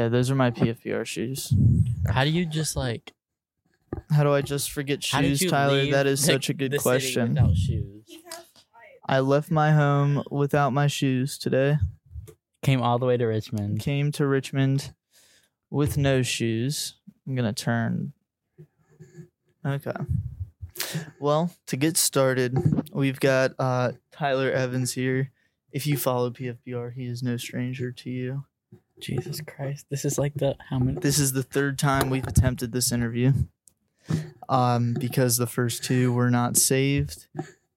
Yeah, those are my PFPR shoes. How do you just like How do I just forget how did shoes, you Tyler? leave That is the- such a good the city question. Without shoes. I left my home without my shoes today. Came all the way to Richmond. Came to Richmond with no shoes. I'm gonna turn. Okay. Well, to get started, we've got uh, Tyler Evans here. If you follow PFBR, he is no stranger to you. Jesus Christ. This is like the how many This is the third time we've attempted this interview. Um, because the first two were not saved,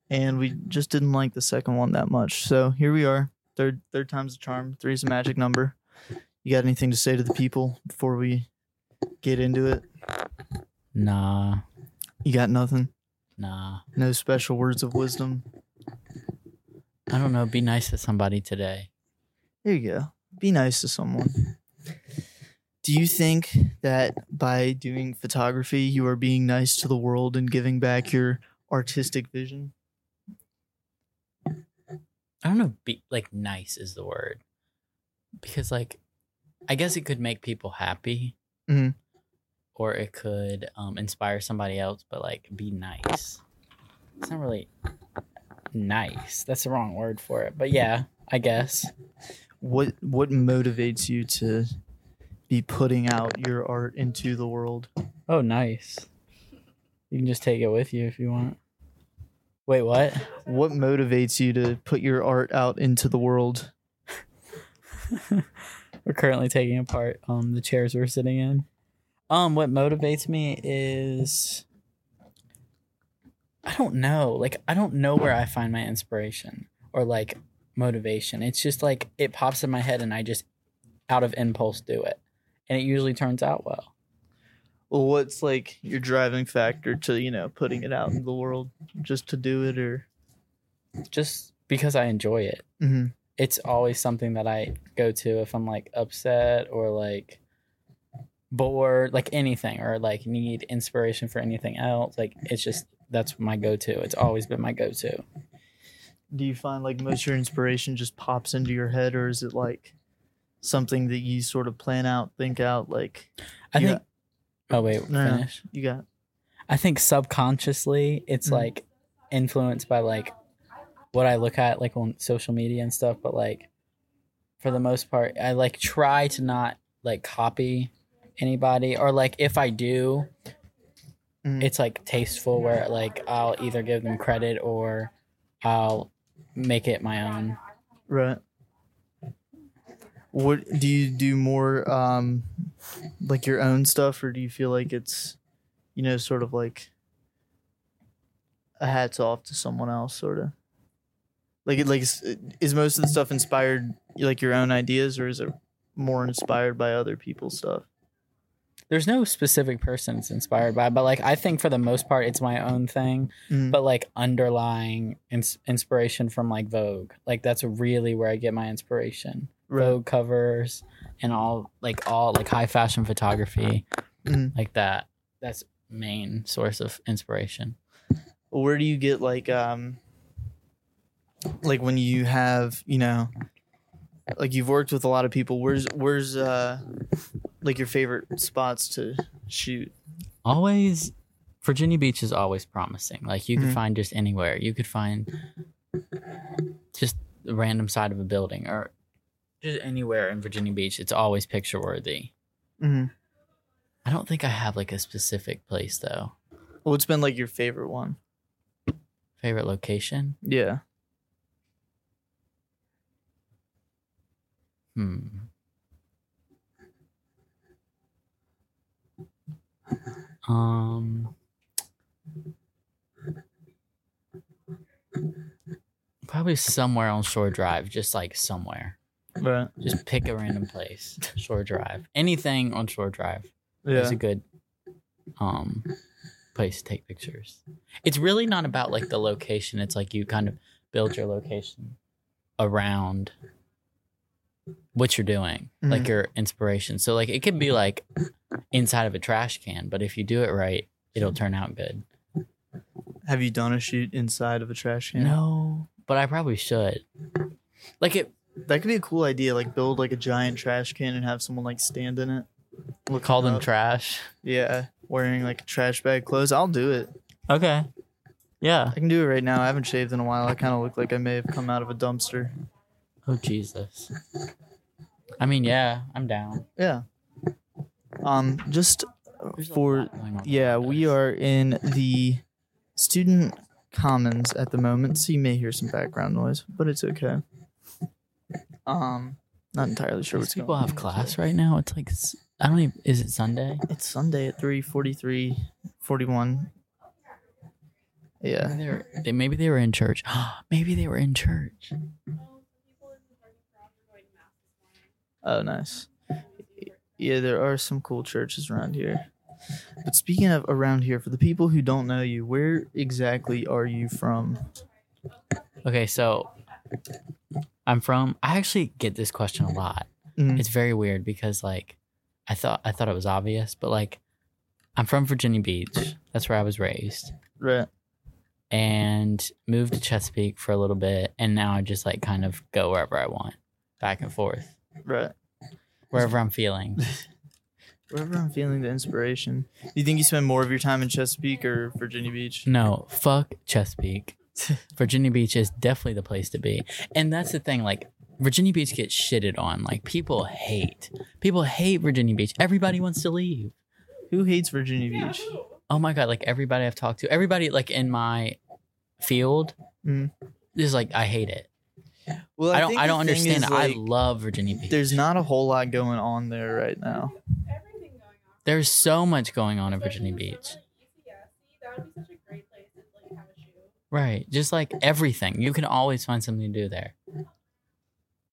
and we just didn't like the second one that much. So here we are. Third third time's a charm. Three's a magic number. You got anything to say to the people before we get into it? Nah. You got nothing? Nah. No special words of wisdom? I don't know. Be nice to somebody today. There you go. Be nice to someone. Do you think that by doing photography, you are being nice to the world and giving back your artistic vision? I don't know. Be like nice is the word because like I guess it could make people happy, Mhm. or it could um, inspire somebody else. But like, be nice. It's not really nice. That's the wrong word for it. But yeah, I guess. What what motivates you to be putting out your art into the world? Oh, nice. You can just take it with you if you want. Wait, what? What motivates you to put your art out into the world? we're currently taking apart um the chairs we're sitting in. Um, what motivates me is I don't know. Like I don't know where I find my inspiration or like motivation. It's just like it pops in my head and I just out of impulse do it. And it usually turns out well. Well, what's like your driving factor to, you know, putting it out in the world just to do it or Just because I enjoy it. Mhm. It's always something that I go to if I'm like upset or like bored, like anything, or like need inspiration for anything else. Like it's just that's my go to. It's always been my go to. Do you find like most of your inspiration just pops into your head or is it like something that you sort of plan out, think out like I think. Oh wait, No, no. finish. you got I think subconsciously it's Mhm. like influenced by like what I look at like on social media and stuff, but like for the most part, I like try to not like copy anybody or like if I do, Mhm. it's like tasteful where like I'll either give them credit or I'll make it my own. right. What do you do more um like your own stuff or do you feel like it's you know sort of like a hats off to someone else sort of like it like is, most of the stuff inspired like your own ideas or is it more inspired by other people's stuff There's no specific person it's inspired by, but like I think for the most part it's my own thing. Mhm. but like underlying ins- inspiration from like Vogue. Like that's really where I get my inspiration. Right. Vogue covers and all like all like high fashion photography Mhm. like that. That's main source of inspiration. where do you get like um like when you have you know like you've worked with a lot of people where's where's uh like your favorite spots to shoot Always Virginia Beach is always promising. Like you could Mhm. find just anywhere. You could find just the random side of a building or just anywhere in Virginia Beach. It's always picture worthy. mm-hmm. I don't think I have like a specific place though. what's been like your favorite one Favorite location? yeah Hmm. Um. Probably somewhere on Shore Drive, just like somewhere. right Just pick a random place. Shore Drive. Anything on Shore Drive yeah is a good um place to take pictures. It's really not about like the location. It's like you kind of build your location around what you're doing, like Mhm. your inspiration. So like it could be like inside of a trash can, but if you do it right, it'll turn out good. have you done a shoot inside of a trash can No, but I probably should. Like it That could be a cool idea. Like build like a giant trash can and have someone like stand in it. Look Call them up. trash. Yeah, wearing like a trash bag clothes. I'll do it. Okay. Yeah. I can do it right now. I haven't shaved in a while. I kind of look like I may have come out of a dumpster. Oh Jesus. I mean, yeah, I'm down. Yeah. Um, just There's a for lot going on yeah, we are in the student commons at the moment, so you may hear some background noise, but it's okay. Um, not entirely sure These what's people going on. People have class right now. It's like s- I don't even. Is it Sunday? It's Sunday at 3:43, 41. Yeah. Maybe they were, they, maybe they were in church. maybe they were in church. Oh, nice. Yeah, there are some cool churches around here. But speaking of around here, for the people who don't know you, where exactly are you from? Okay, so I'm from. I actually get this question a lot. Mm, It's very weird because like I thought I thought it was obvious, but like I'm from Virginia Beach. That's where I was raised. right. and moved to Chesapeake for a little bit, and now I just like kind of go wherever I want, back and forth, Right. wherever I'm feeling. Wherever I'm feeling the inspiration. Do you think you spend more of your time in Chesapeake or Virginia Beach? No, fuck Chesapeake. Virginia Beach is definitely the place to be, and that's the thing. Like Virginia Beach gets shitted on. Like people hate, people hate Virginia Beach. Everybody wants to leave. Who hates Virginia Beach? Oh my god! Like everybody I've talked to, everybody like in my field, Mm. is like I hate it. Well, I don't. think I don't understand. is, it. I love Virginia Beach. There's not a whole lot going on there right now. everything going on. There's so much going on in Virginia Beach. for, like, UCSC, that would be such a great place to like have a shoot. Right. Just like everything. You can always find something to do there.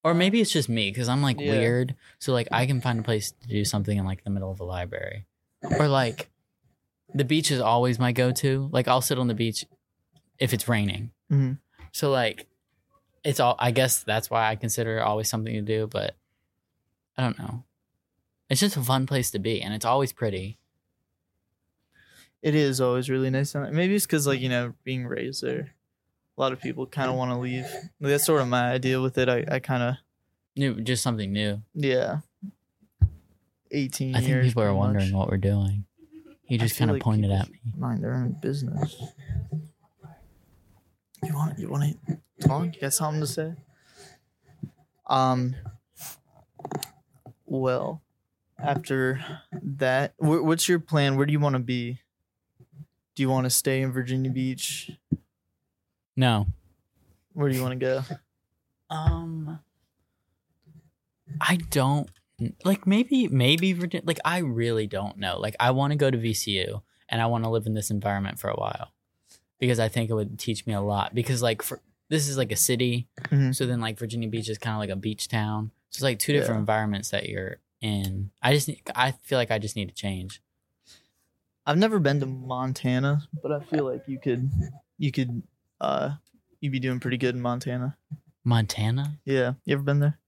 Or maybe it's just me because I'm like Yeah. weird. So like I can find a place to do something in like the middle of a library. Or like the beach is always my go to. Like I'll sit on the beach if it's raining. Mhm. So like it's all I guess that's why I consider it always something to do, but I don't know. It's just a fun place to be and it's always pretty. It is always really nice. Maybe it's because, like, you know, being raised there, a lot of people kind of want to leave. That's sort of my idea with it. I, I kind of, New just something new. yeah. 18 I think people are wondering much. what we're doing. He just kind of like pointed at me. Mind their own business. You want you want to talk? You got something to say? Um. Well, after that, wh- what's your plan? Where do you want to be? Do you want to stay in Virginia Beach? No. Where do you want to go? Um I don't like maybe maybe Virginia like I really don't know. Like I want to go to VCU and I want to live in this environment for a while. Because I think it would teach me a lot because like for this is like a city. Mhm. So then like Virginia Beach is kind of like a beach town. So it's like two different Yeah. environments that you're in. I just need- I feel like I just need to change. I've never been to Montana, but I feel like you could, you could, uh, you'd be doing pretty good in Montana. Montana? Yeah, you ever been there?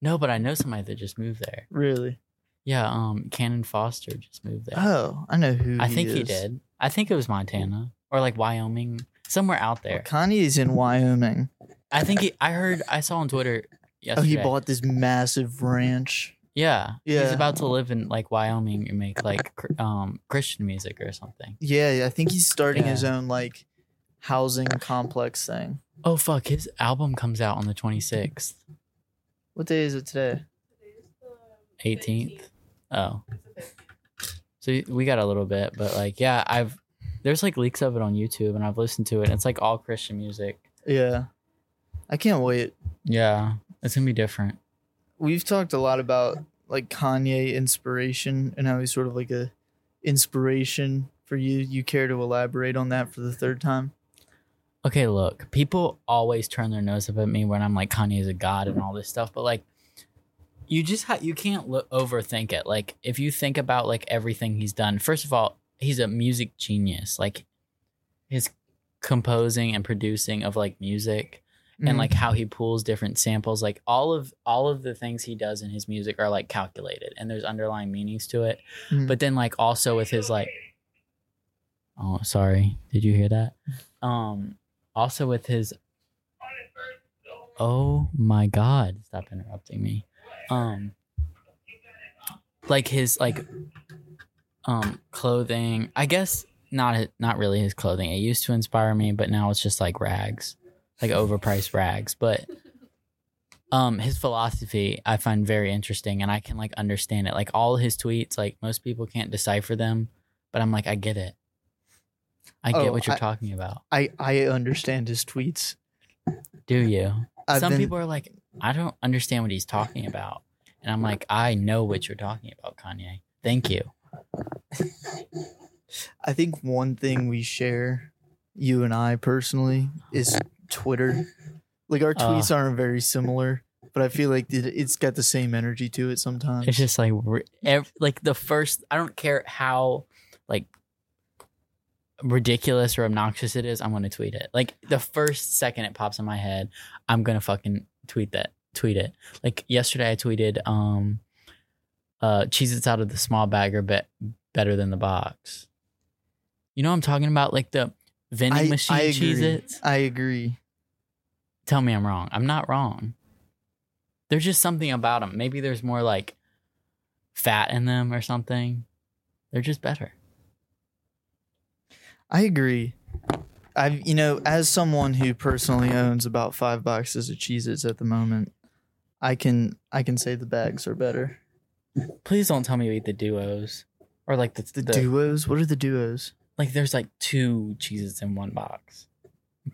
No, but I know somebody that just moved there. Really? Yeah, um Cannon Foster just moved there. Oh, I know who. I think he did. I think it was Montana or like Wyoming, somewhere out there. Kanye's in Wyoming. I think he, I heard I saw on Twitter yesterday. Oh, he bought this massive ranch. Yeah, yeah. he's about to live in like Wyoming and make like cr- um Christian music or something. Yeah, I think he's starting Yeah. his own like housing complex thing. Oh fuck, his album comes out on the twenty sixth, What day is it today? Eighteenth. Oh, It's the 15th. so we got a little bit, but like yeah, I've there's like leaks of it on YouTube and I've listened to it. It's like all Christian music. Yeah, I can't wait. Yeah, it's gonna be different. We've talked a lot about like Kanye inspiration and how he's sort of like a inspiration for you. You care to elaborate on that for the third time? okay, look, people always turn their nose up at me when I'm like Kanye's a god and all this stuff, but like you just ha- you can't look overthink it. Like if you think about like everything he's done, first of all, he's a music genius. Like his composing and producing of like music Mm-hmm. and like how he pulls different samples, like all of all of the things he does in his music are like calculated and there's underlying meanings to it. Mhm. But then like also with his like Oh, sorry. Did you hear that? Um also with his oh my god, stop interrupting me. Um like his like um clothing, I guess not not really his clothing. It used to inspire me, but now it's just like rags. Like overpriced rags, but um his philosophy I find very interesting and I can like understand it. Like all his tweets, like most people can't decipher them, but I'm like I get it. I get Oh, what you're I- talking about. I I understand his tweets. Do you? I've Some been- people are like, I don't understand what he's talking about. And I'm like, I know what you're talking about, Kanye. Thank you. I think one thing we share, you and I personally, is Twitter. Like our Uh. tweets aren't very similar, but I feel like it, it's got the same energy to it sometimes. It's just like, ri- ev- like the first, I don't care how like ridiculous or obnoxious it is, I'm going to tweet it. Like the first second it pops in my head, I'm going to fucking tweet that, tweet it. Like yesterday I tweeted, um, uh, Cheez Its out of the small bag are be- better than the box. You know what I'm talking about? Like the vending machine I Cheez. Its. I agree. tell me I'm wrong. I'm not wrong. There's just something about them. Maybe there's more like fat in them or something. They're just better. I agree. I've you know, as someone who personally owns about five boxes of Cheez-Its at the moment, I can I can say the bags are better. Please don't tell me you eat the duos or like the, The, the, duos? What are the duos? like. There's like two cheeses in one box,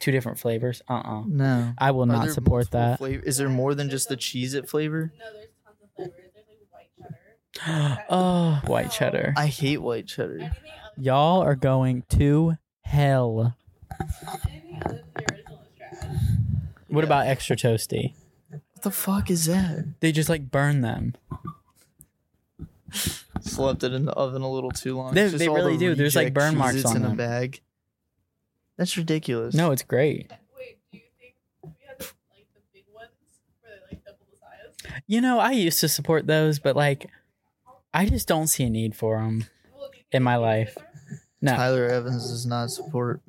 two different flavors. Uh uh No. I will Are not support multiple that. flav- Is there more than just the Cheez-It flavor? No, there's tons of flavors. There's like white cheddar. oh, white cheddar. I hate white cheddar. Y'all are going to hell. anything other than the original is trash. What about extra toasty? What the fuck is that? They just like burn them. Slept it in the oven a little too long. They- It's just they all really the do. There's, like, reject burn marks Cheez-Its on in a them. bag. That's ridiculous. No, it's great. Wait, do you think we had like the big ones where they're like double the size? You know, I used to support those, but like, I just don't see a need for them. Well, do you In my life. No, Tyler Evans does not support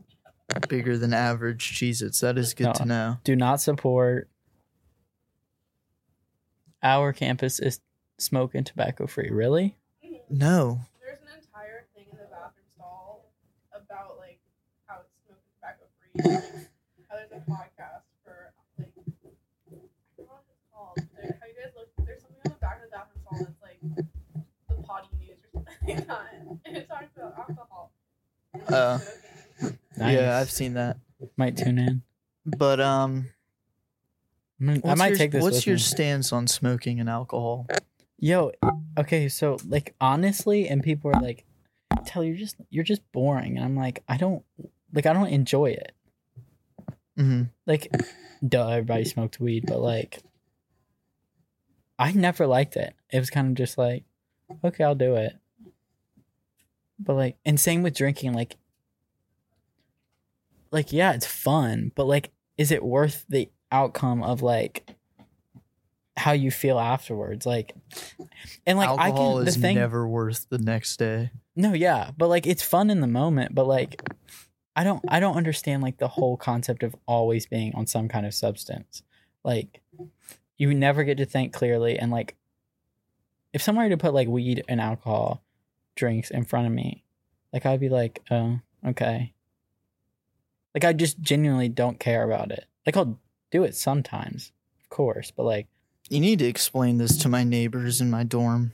bigger than average Cheez-Its. That is good No. to know. do not support. Our campus is smoke and tobacco free. Really? No. There's an entire thing in the bathroom stall about like how it's smoke and tobacco free. Like, how there's a podcast for like I don't know what it's called. There, how you guys look? There's something on the back of the bathroom stall that's like the potty news or something like that, and it talks about alcohol. and Uh. Nice. Yeah, I've seen that. Might tune in. But um, I'm I what's might your, take this. What's with your me. stance on smoking and alcohol? Yo, okay, so like honestly, and people are like, "Tell you're just you're just boring," and I'm like, I don't like I don't enjoy it. hmm Like, duh, everybody smoked weed, but like, I never liked it. It was kind of just like, okay, I'll do it. But like, and same with drinking. Like, like yeah, it's fun, but like, is it worth the outcome of like how you feel afterwards? Like, and like alcohol I can the is thing. never worth the next day. No, yeah, but like it's fun in the moment, but like I don't I don't understand like the whole concept of always being on some kind of substance. Like you never get to think clearly and like if someone were to put like weed and alcohol drinks in front of me, like I'd be like, "Oh, okay." Like I just genuinely don't care about it. Like I'll do it sometimes, of course, but like You need to explain this to my neighbors in my dorm.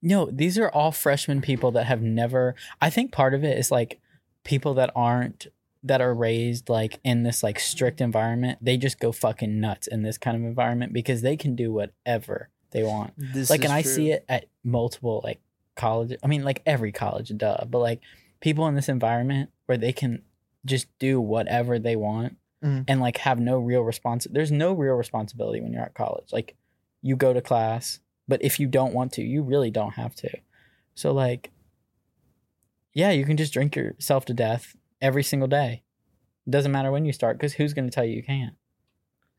No, these are all freshman people that have never. I think part of it is like people that aren't that are raised like in this like strict environment. They just go fucking nuts in this kind of environment because they can do whatever they want. This like, and I see it at multiple like college. I mean, like every college, duh. But like people in this environment where they can just do whatever they want Mm. and like have no real response. There's no real responsibility when you're at college. Like you go to class, but if you don't want to, you really don't have to. So like, yeah, you can just drink yourself to death every single day. Doesn't matter when you start because who's going to tell you you can't?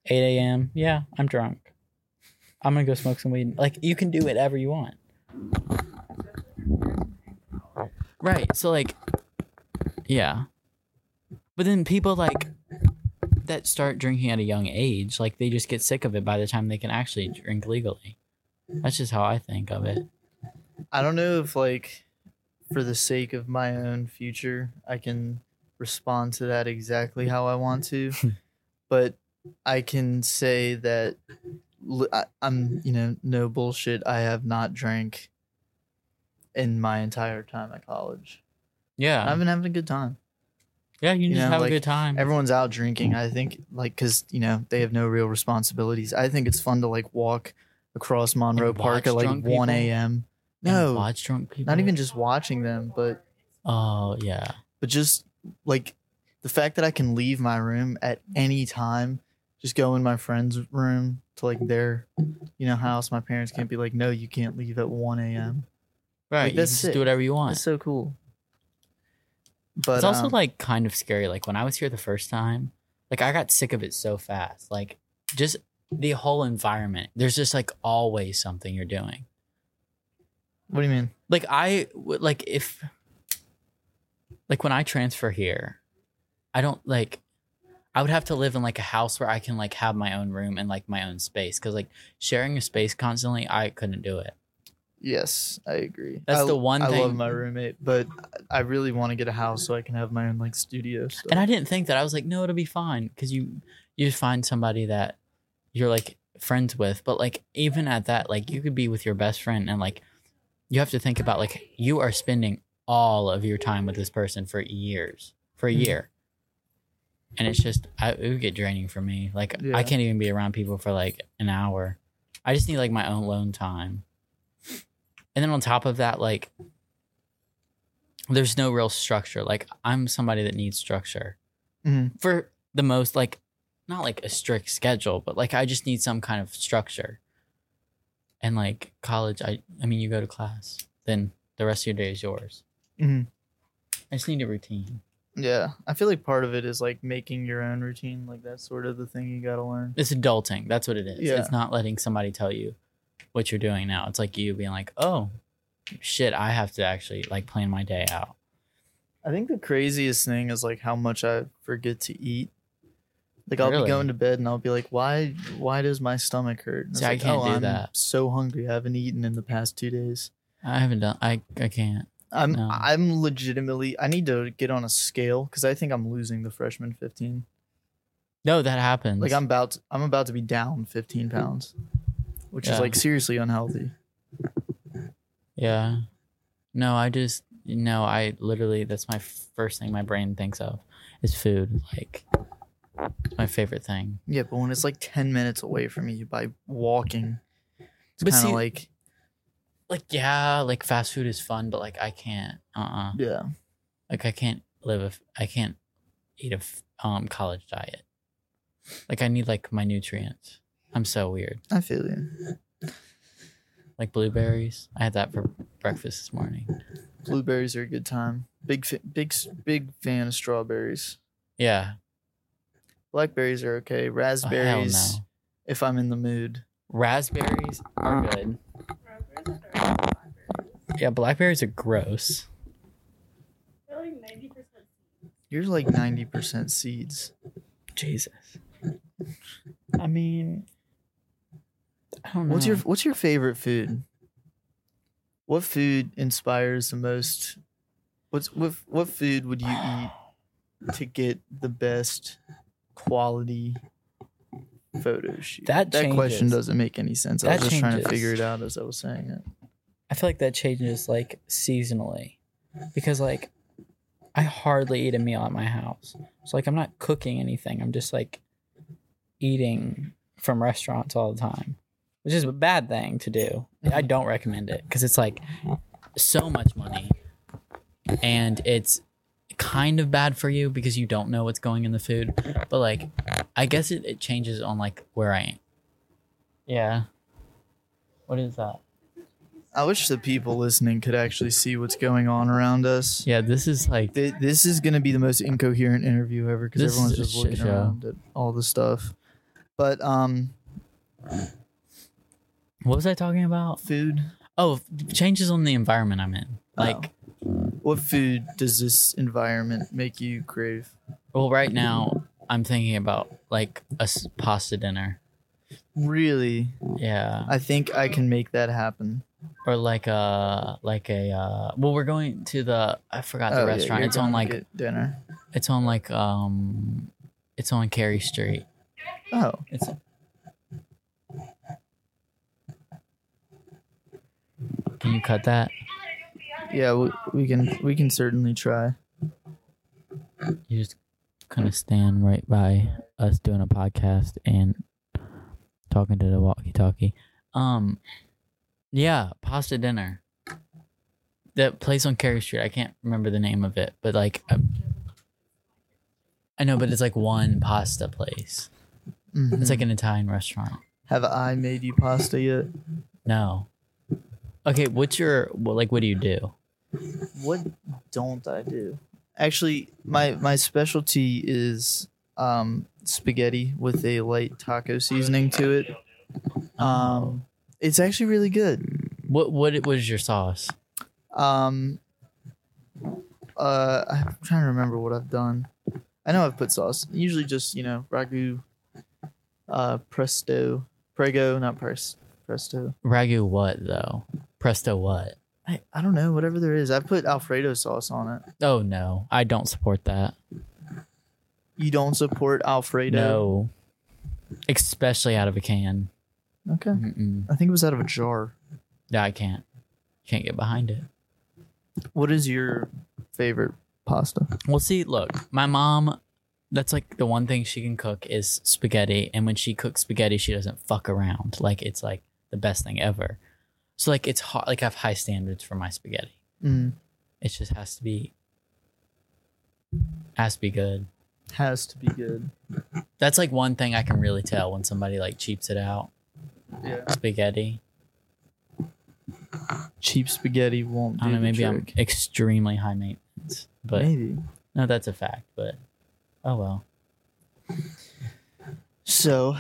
8 a.m. Yeah, I'm drunk. I'm gonna go smoke some weed. Like you can do whatever you want. Right. So like, yeah. But then people like, that start drinking at a young age, like they just get sick of it by the time they can actually drink legally. That's just how I think of it. I don't know if like for the sake of my own future, I can respond to that exactly how I want to, but I can say that I'm, you know, no bullshit. I have not drank in my entire time at college. Yeah, I've been having a good time. Yeah, you, you just know, have like, a good time. Everyone's out drinking. I think like because you know they have no real responsibilities. I think it's fun to like walk across Monroe Park at like one a.m. No, watch drunk people. not even just watching them, but Oh yeah, but just like the fact that I can leave my room at any time, just go in my friend's room to like their, you know, house. My parents can't be like, no, you can't leave at one a.m. right. you that's just sick. do whatever you want. That's so cool. But it's also um, like kind of scary. Like when I was here the first time, like I got sick of it so fast. Like just the whole environment. There's just like always something you're doing. what do you mean? Like I would like if like when I transfer here, I don't like I would have to live in like a house where I can like have my own room and like my own space cuz like sharing a space constantly, I couldn't do it. Yes, I agree. That's I- the one thing I love my roommate, but I really want to get a house so I can have my own like studio stuff. And I didn't think that. I was like, no, it'll be fine because you you just find somebody that you're like friends with. But like even at that, like you could be with your best friend and like you have to think about like you are spending all of your time with this person for years, for a Mhm. year. And it's just I, it would get draining for me. Like Yeah. I can't even be around people for like an hour. I just need like my own alone time. And then on top of that, like there's no real structure. Like I'm somebody that needs structure Mhm. for the most like not like a strict schedule, but like I just need some kind of structure. And like college, I I mean, you go to class, then the rest of your day is yours. Mhm. I just need a routine. Yeah, I feel like part of it is like making your own routine. Like that's sort of the thing you got to learn. It's adulting. That's what it is. Yeah. It's not letting somebody tell you what you're doing now. It's like you being like, oh, shit, I have to actually like plan my day out. I think the craziest thing is like how much I forget to eat. Like I'll Really? be going to bed and I'll be like, why? Why does my stomach hurt? See, I can't oh, do I'm that. So hungry. I haven't eaten in the past two days. I haven't done. I I can't. I'm No. I'm legitimately. I need to get on a scale because I think I'm losing the freshman 15. No, that happens. Like I'm about. To, I'm about to be down 15 pounds, which Yeah. is like seriously unhealthy. Yeah. No, I just no, I literally that's my first thing my brain thinks of is food. Like it's my favorite thing. Yeah, but when it's like 10 minutes away from you by walking, it's kind of like Like yeah, like fast food is fun, but like I can't. Uh uh yeah. Like I can't live a. f- I can't eat a f- um college diet. Like I need like my nutrients. I'm so weird. I feel you. Like blueberries. I had that for breakfast this morning. Blueberries are a good time. Big fa- big big fan of strawberries. Yeah. Blackberries are okay. Oh, Raspberries, no. if I'm in the mood. Raspberries are good. Raspberries are better than blackberries. Yeah, blackberries are gross. They're like ninety percent. You're like 90% seeds. Jesus. I mean, I don't know. What's your What's your favorite food? What food inspires the most? What's what What food would you eat to get the best quality photo shoot? That that question doesn't make any sense. I was That just trying to changes. figure it out as I was saying it. I feel like that changes like seasonally because like I hardly eat a meal at my house. So like I'm not cooking anything. I'm just like eating from restaurants all the time, which is a bad thing to do. I don't recommend it because it's like so much money and it's kind of bad for you because you don't know what's going in the food. But like I guess it, it changes on like where I am. Yeah. What is that? I wish the people listening could actually see what's going on around us. Yeah, this is like Th- This is going to be the most incoherent interview ever because everyone's just looking show. around at all the stuff. But um, What was I talking about? food. Oh, changes on the environment I'm in. Like, What food does this environment make you crave? well, right now I'm thinking about like a s- pasta dinner. Really, Yeah, I think I can make that happen. or like a like a uh, well, we're going to the I forgot the Oh, restaurant. you're it's on like dinner. it's on like um it's on Cary Street. Oh, It's Can you cut that? yeah, we, we can we can certainly try. You just kind of stand right by us doing a podcast and talking to the walkie-talkie. Um, yeah, pasta dinner. That place on Cary Street. I can't remember the name of it, but like, I, I know, but it's like one pasta place. Mhm. It's like an Italian restaurant. Have I made you pasta yet? No. Okay, what's your well, like? What do you do? What don't I do? Actually, my my specialty is um, spaghetti with a light taco seasoning to it. Um, it's actually really good. What what was your sauce? Um, uh, I'm trying to remember what I've done. I know I've put sauce. Usually just you know ragu, uh, presto, prego, not pres, presto. Ragu what though? Presto what? I, I don't know whatever there is. I put Alfredo sauce on it. Oh no, I don't support that. You don't support Alfredo? No, especially out of a can. Okay. Mm-mm. I think it was out of a jar. Yeah, I can't. Can't get behind it. What is your favorite pasta? Well, see, look, my mom. That's like the one thing she can cook is spaghetti, and when she cooks spaghetti, she doesn't fuck around. Like it's like the best thing ever. So like it's hot. Like I have high standards for my spaghetti. Mm, It just has to be has to be good. has to be good. That's like one thing I can really tell when somebody like cheaps it out. Yeah. Spaghetti. Cheap spaghetti won't do I don't know. Maybe I'm extremely high maintenance, but maybe. no, that's a fact. But oh well. So,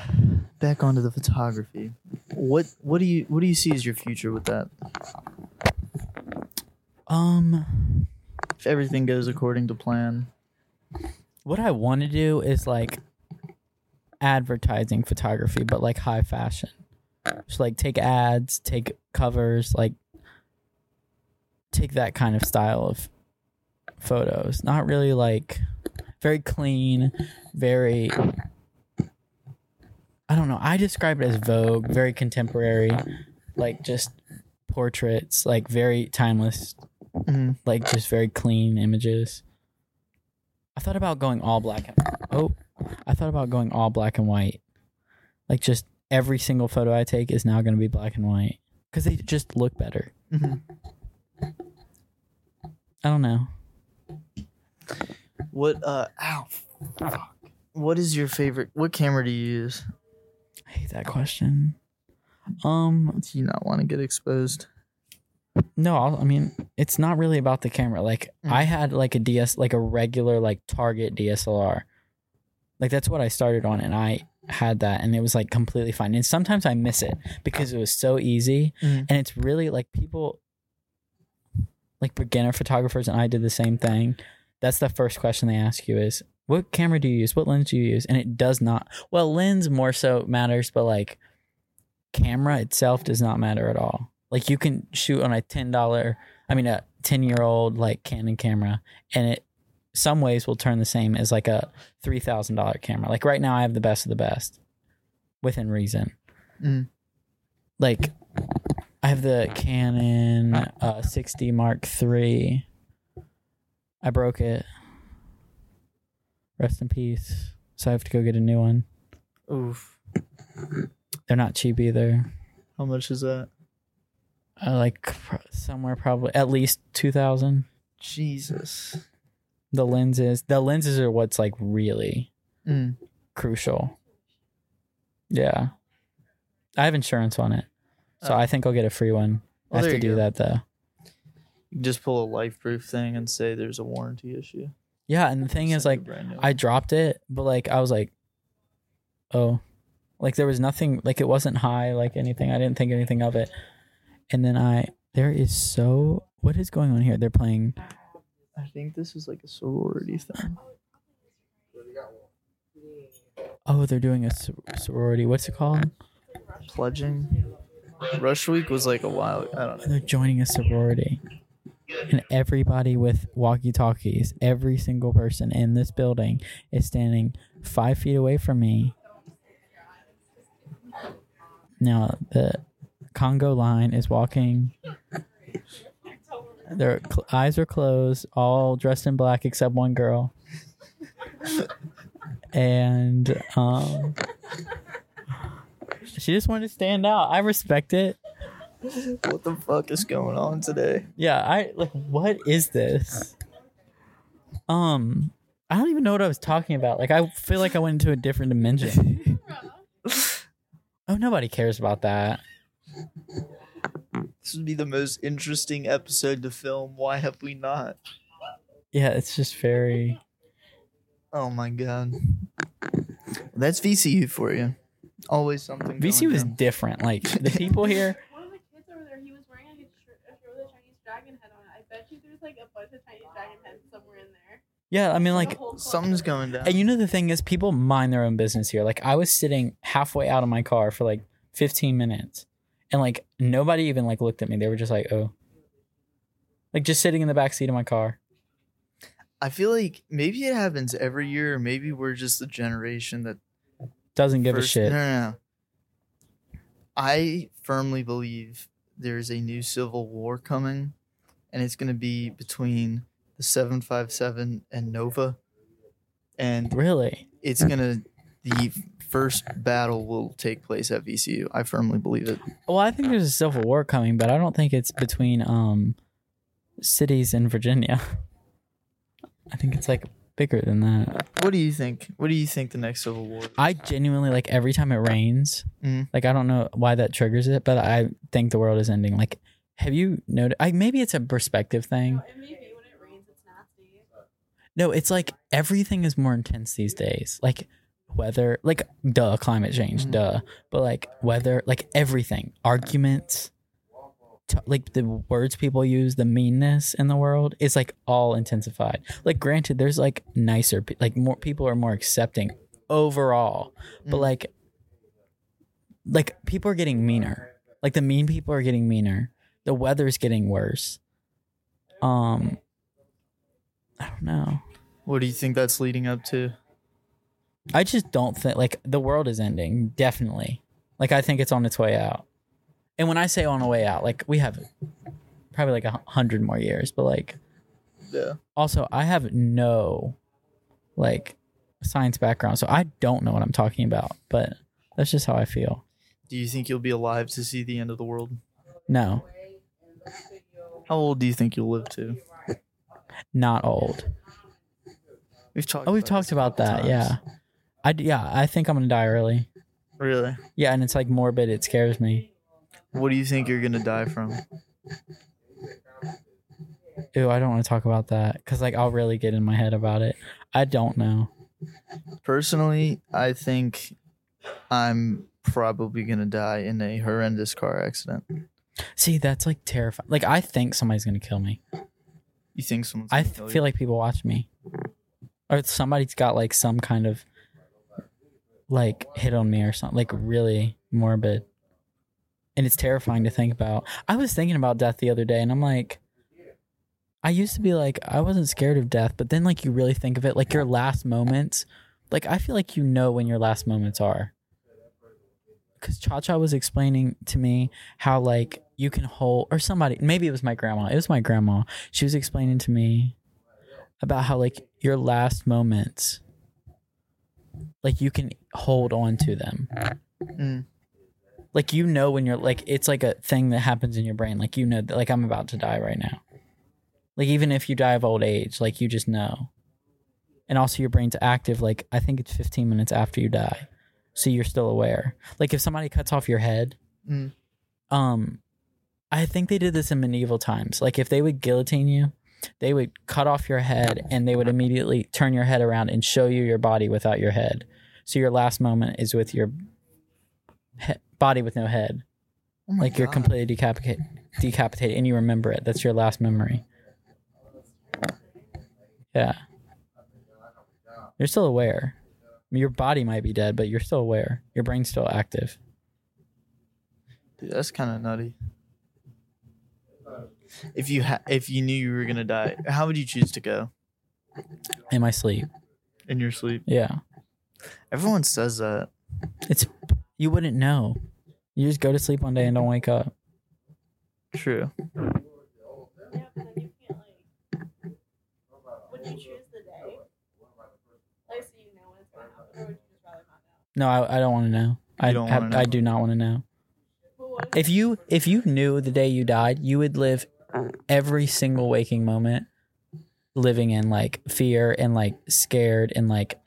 back onto the photography. What what do you what do you see as your future with that? Um, If everything goes according to plan. what I want to do is like advertising photography, but like high fashion. So like take ads, take covers, like take that kind of style of photos. Not really like very clean, very I don't know. I describe it as Vogue, very contemporary, like just portraits, like very timeless, Mhm. like just very clean images. I thought about going all black and oh, I thought about going all black and white. Like just every single photo I take is now going to be black and white cuz they just look better. Mhm. I don't know. What uh ow. Fuck. What is your favorite what camera do you use? I hate that question. Um Do you not want to get exposed? no, I'll, I mean it's not really about the camera. Like Mm. I had like a DS like a regular like Target DSLR. Like that's what I started on and I had that and it was like completely fine. And sometimes I miss it because it was so easy Mhm. and it's really like people like beginner photographers and I did the same thing. That's the first question they ask you is what camera do you use? What lens do you use? And it does not well, lens more so matters, but like camera itself does not matter at all. Like you can shoot on a ten dollar I mean a ten year old like Canon camera and it some ways will turn the same as like a three thousand dollar camera. Like right now I have the best of the best. Within reason. Mm. Like I have the Canon uh, 60 Mark III. I broke it. Rest in peace. So I have to go get a new one. Oof. They're not cheap either. How much is that? Uh, like pr- somewhere probably at least 2000. Jesus. The lenses, the lenses are what's like really Mm. crucial. Yeah. I have insurance on it. So Oh. I think I'll get a free one. Well, I have to do go. that though. You can just pull a life proof thing and say there's a warranty issue. Yeah, and the thing is like a brand new I dropped it, but like I was like, oh, like there was nothing, like it wasn't high, like anything. I didn't think anything of it. And then I, there is so, what is going on here? They're playing, I think this is like a sorority thing. Oh, they're doing a sor- sorority. What's it called? Pledging. Rush Week was like a while. I don't know. They're joining a sorority. And everybody with walkie talkies, every single person in this building is standing five feet away from me. Now, the Congo line is walking. Their cl- eyes are closed, all dressed in black except one girl. And um, she just wanted to stand out. I respect it. What the fuck is going on today? Yeah, I like what is this? Um I don't even know what I was talking about. Like I feel like I went into a different dimension. oh, nobody cares about that. This would be the most interesting episode to film. Why have we not? Yeah, it's just very Oh my god. That's VCU for you. Always something. VCU is different. Like the people here One of the kids over there, he was wearing like a shirt, a shirt with a Chinese dragon head on it. I bet you there's like a bunch of Chinese dragon heads somewhere in there. Yeah, I mean like. Something's going down. and you know the thing is people mind their own business here. Like I was sitting halfway out of my car for like 15 minutes and like nobody even like looked at me. They were just like, "Oh." Like just sitting in the back seat of my car. I feel like maybe it happens every year, or maybe we're just the generation that Doesn't give first- a shit. No, no, no. I firmly believe there's a new civil war coming, and it's going to be between the 757 and Nova. And Really? it's going to, the first battle will take place at VCU. I firmly believe it. Well, I think there's a civil war coming, but I don't think it's between um cities in Virginia. I think it's like bigger than that. What do you think? What do you think the next civil war? I genuinely like every time it rains. Mhm. Like I don't know why that triggers it, but I think the world is ending. Like, have you noticed? I maybe it's a perspective thing. No, it may be when it rains, it's nasty. No, it's like everything is more intense these days. Like weather, like duh, climate change, Mhm. duh. But like weather, like everything, arguments, t- like the words people use, the meanness in the world is like all intensified. Like granted, there's like nicer, pe- like more people are more accepting overall, but Mm. like, like people are getting meaner. Like the mean people are getting meaner. The weather's getting worse. Um, I don't know. What do you think that's leading up to? I just don't think like the world is ending. Definitely, like I think it's on its way out. And when I say on the way out, like we have probably like a hundred more years, but like Yeah. also I have no like science background, so I don't know what I'm talking about. But that's just how I feel. Do you think you'll be alive to see the end of the world? No, How old do you think you'll live to? not old. We've talked. Oh, we've about talked about that. times. Yeah, I yeah I think I'm gonna die early. Really? Yeah, and it's like morbid. It scares me. What do you think you're gonna die from? Ew, I don't want to talk about that because like I'll really get in my head about it. I don't know. Personally, I think I'm probably gonna die in a horrendous car accident. See, that's like terrifying. Like I think somebody's gonna kill me. You think someone's? I feel you? like people watch me, or somebody's got like some kind of like hit on me or something, like really morbid, and it's terrifying to think about. I was thinking about death the other day, and I'm like, I used to be like I wasn't scared of death, but then like you really think of it, like your last moments. Like I feel like you know when your last moments are. Because Cha Cha was explaining to me how like you can hold, or somebody, maybe it was my grandma. It was my grandma she was explaining to me about how like your last moments like you can hold on to them Mm. like you know when you're like it's like a thing that happens in your brain like you know that like i'm about to die right now like even if you die of old age like you just know and also your brain's active like i think it's 15 minutes after you die so you're still aware like if somebody cuts off your head Mm. um i think they did this in medieval times. Like if they would guillotine you they would cut off your head and they would immediately turn your head around and show you your body without your head. So your last moment is with your he- body with no head. Oh like you're completely decapitated decapitated and you remember it. That's your last memory. Yeah. You're still aware. Your body might be dead, but you're still aware. Your brain's still active. Dude, that's kind of nutty. If you ha- if you knew you were gonna die, how would you choose to go In my sleep. in your sleep? Yeah. Everyone says that. It's you wouldn't know. You just go to sleep one day and don't wake up. True. Yeah, but then you can't like. Would you choose the day? Like, so you know when it's gonna happen, or would you just rather not know? No, I, I don't want to know. I don't have, wanna know. I do not want to know. But what If you if you knew the day you died, you would live every single waking moment living in like fear and like scared and like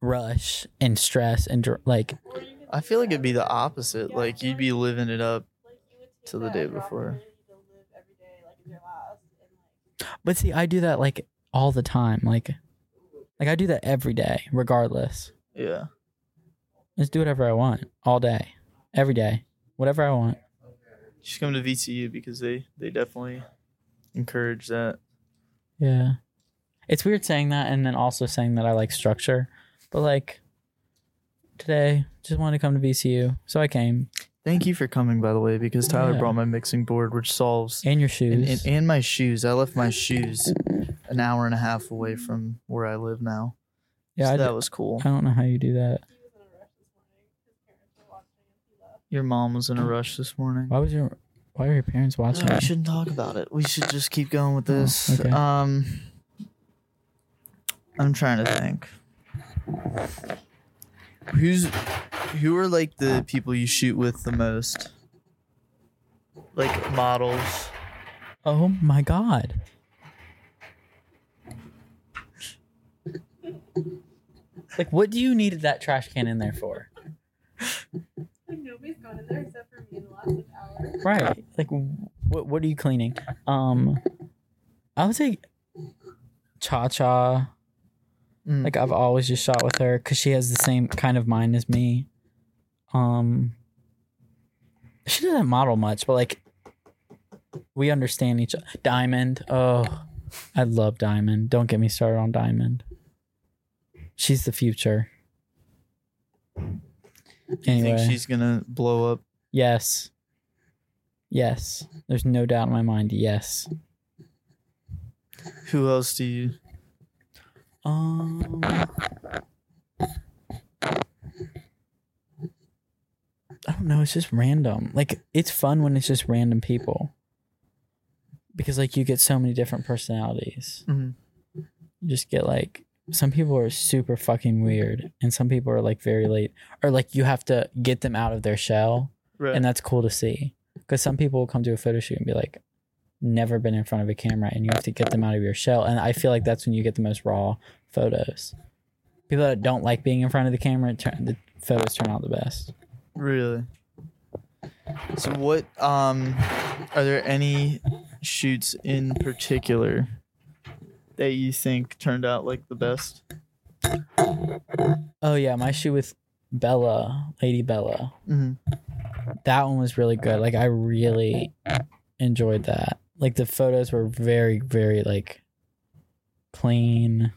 rush and stress and like or you could I feel like it'd be the opposite. Like you'd be living it up. like you would take To the day before. energy to live every day like it's your last, and like but see I do that like all the time like like I do that every day regardless. Yeah. Just do whatever I want all day. Every day. Whatever I want. Just come to VCU because they they definitely encourage that. Yeah. It's weird saying that and then also saying that I like structure. But like today, just wanted to come to VCU. So I came. Thank you for coming, by the way, because Tyler Yeah. brought my mixing board, which solves And your and, shoes. and, and my shoes. I left my shoes an hour and a half away from where I live now. yeah, so that was cool. I don't know how you do that. he was in a rush this morning. His parents were watching, and he left. Your mom was in a rush this morning. Why was your why are your parents watching? we shouldn't talk about it. We should just keep going with Oh, this. okay. Um, I'm trying to think. Who's who are like the people you shoot with the most? Like models. Oh my god. Like what do you need that trash can in there for? Like nobody's gone in there except for me in the last hour. Right. Like what what are you cleaning? Um I would say Cha Cha. Mm. Like I've always just shot with her because she has the same kind of mind as me. Um, she doesn't model much, but like we understand each other. Diamond, oh, I love Diamond. Don't get me started on Diamond. She's the future. Do you think she's gonna blow up? yes, yes. There's no doubt in my mind. Yes. Who else do you? Um, I don't know. It's just random. Like it's fun when it's just random people, because like you get so many different personalities. Mhm. You just get like some people are super fucking weird, and some people are like very late, or like you have to get them out of their shell, Right. and that's cool to see. Because some people will come to a photo shoot and be like, never been in front of a camera, and you have to get them out of your shell. And I feel like that's when you get the most raw photos. People that don't like being in front of the camera, turn, the photos turn out the best. Really? So what um are there any shoots in particular that you think turned out like the best? Oh yeah, my shoot with Bella, Lady Bella. hmm That one was really good. Like I really enjoyed that. Like the photos were very, very like clean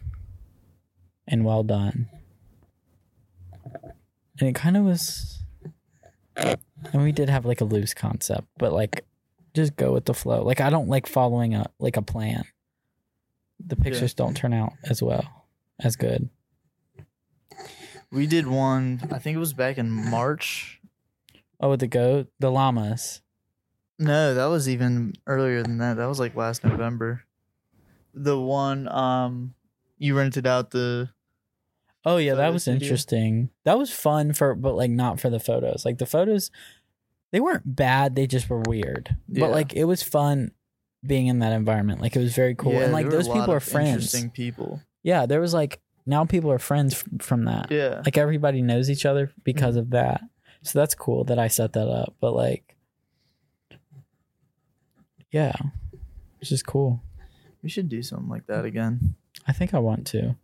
and well done. And it kind of was and we did have like a loose concept, but like just go with the flow. Like I don't like following a like a plan. The pictures don't turn out as well as good. We did one, I think it was back in March. Oh, with the goat, the llamas. No, that was even earlier than that. That was like last November. The one um you rented out the Oh yeah, that was studio. interesting. That was fun for, but like not for the photos. Like the photos, they weren't bad. They just were weird. Yeah. But like it was fun being in that environment. Like it was very cool. Yeah, and like those people are friends. Interesting people. Yeah, there was like now people are friends f- from that. Yeah. Like everybody knows each other Mm-hmm. because of that. So that's cool that I set that up. But like, yeah, it's just cool. We should do something like that again. I think I want to.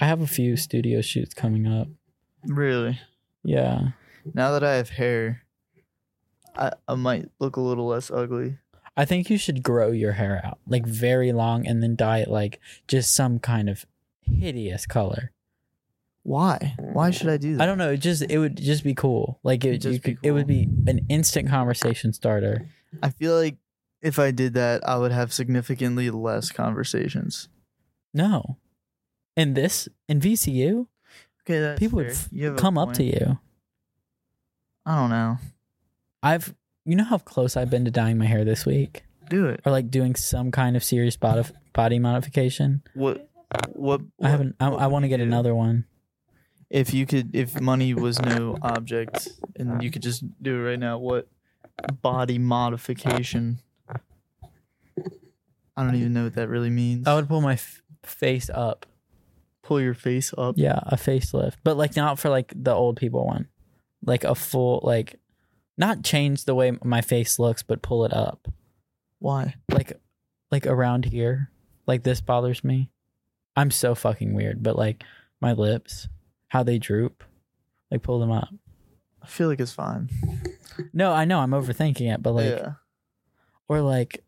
I have a few studio shoots coming up. Really. Yeah. Now that I have hair, I, I might look a little less ugly. I think you should grow your hair out like very long and then dye it like just some kind of hideous color. Why? Why should I do that? I don't know. It just it would just be cool. Like it, you could- it would be an instant conversation starter. I feel like if I did that, I would have significantly less conversations. No, in this in VCU, Okay, that's people would f- come up to you. I don't know. I've you know how close I've been to dyeing my hair this week, Do it. or like doing some kind of serious body body modification. What? What? I haven't. I, I want to get another one. If you could, if money was no object, and you could just do it right now, what body modification? I don't even know what that really means. I would pull my f- face up. pull your face up. Yeah, a facelift, but like not for like the old people one, like a full like, not change the way my face looks, but pull it up, Why? like, like around here, like this bothers me. I'm so fucking weird, but like my lips, how they droop, like pull them up. I feel like it's fine. No, I know I'm overthinking it, but like, yeah. or like,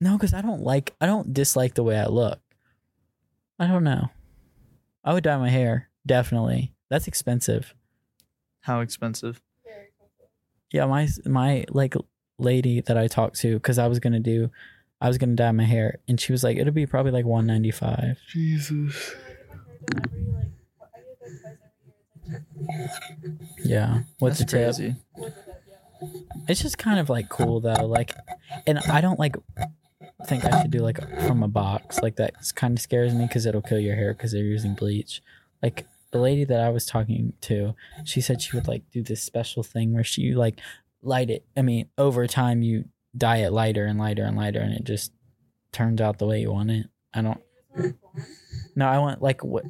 no, because I don't like, I don't dislike the way I look. I don't know. I would dye my hair definitely. That's expensive. How expensive? Yeah, my my like lady that I talked to because I was gonna do, I was gonna dye my hair, and she was like, it'll be probably like one ninety five. Jesus. Yeah, I get my hair done every like what- I get it done twice every year. It's just what's That's the tip? crazy. tip, yeah. It's just kind of like cool though, like, and I don't like think I should do like from a box like that. Kind of scares me because it'll kill your hair because they're using bleach. Like the lady that I was talking to, she said she would like do this special thing where she like light it. I mean, over time you dye it lighter and lighter and lighter, and it just turns out the way you want it. I don't. You just want blonde. No, I want like what,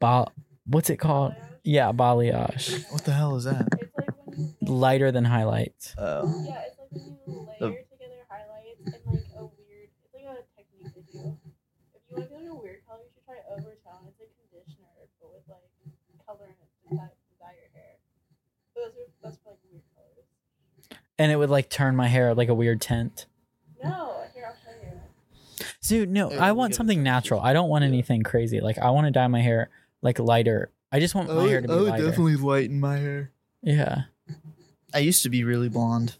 ba, what's it called? Balayage. Yeah, balayage. What the hell is that? It's like when you Lighter than highlights. Oh. Yeah, it's like when you The- layer together highlights and like a weird. It's like a technique to do. If you want to do like a weird color, you should try overtone. It's like conditioner, but with like color in it to dye, to dye your hair. Those are that's for like weird colors. And it would like turn my hair like a weird tint. No, here I'll show you. Dude, no, Yeah, I want something natural. I don't want anything crazy. Like I want to dye my hair like lighter. I just want my oh, hair to be oh, lighter. Oh, definitely lighten my hair. Yeah. I used to be really blonde.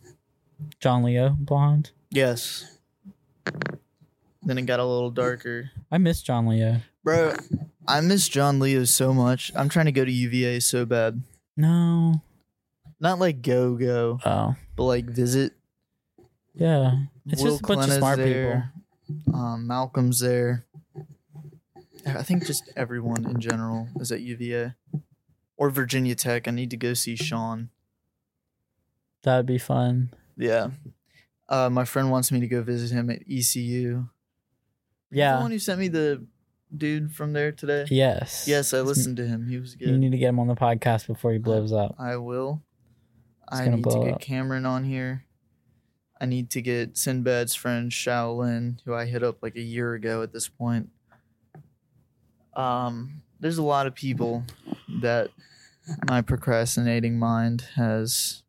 John Leo blonde. Yes. Then it got a little darker. I miss John Leo. Bro, I miss John Leo so much. I'm trying to go to UVA so bad. No. Not like go go, Oh. but like visit. Yeah. It's just a bunch of smart there. Um, Malcolm's there. I think just everyone in general is at UVA or Virginia Tech. I need to go see Sean. That would be fun. Yeah. Uh, my friend wants me to go visit him at ECU. Yeah. The Yeah. one who sent me the dude from there today. Yes. Yes, I listened to him. He was good. You good. need to get him on the podcast before he blows up. I will. I need to get up. Cameron on here. I need to get Sinbad's friend Shaolin, who I hit up like a year ago at this point. Um, there's a lot of people that my procrastinating mind has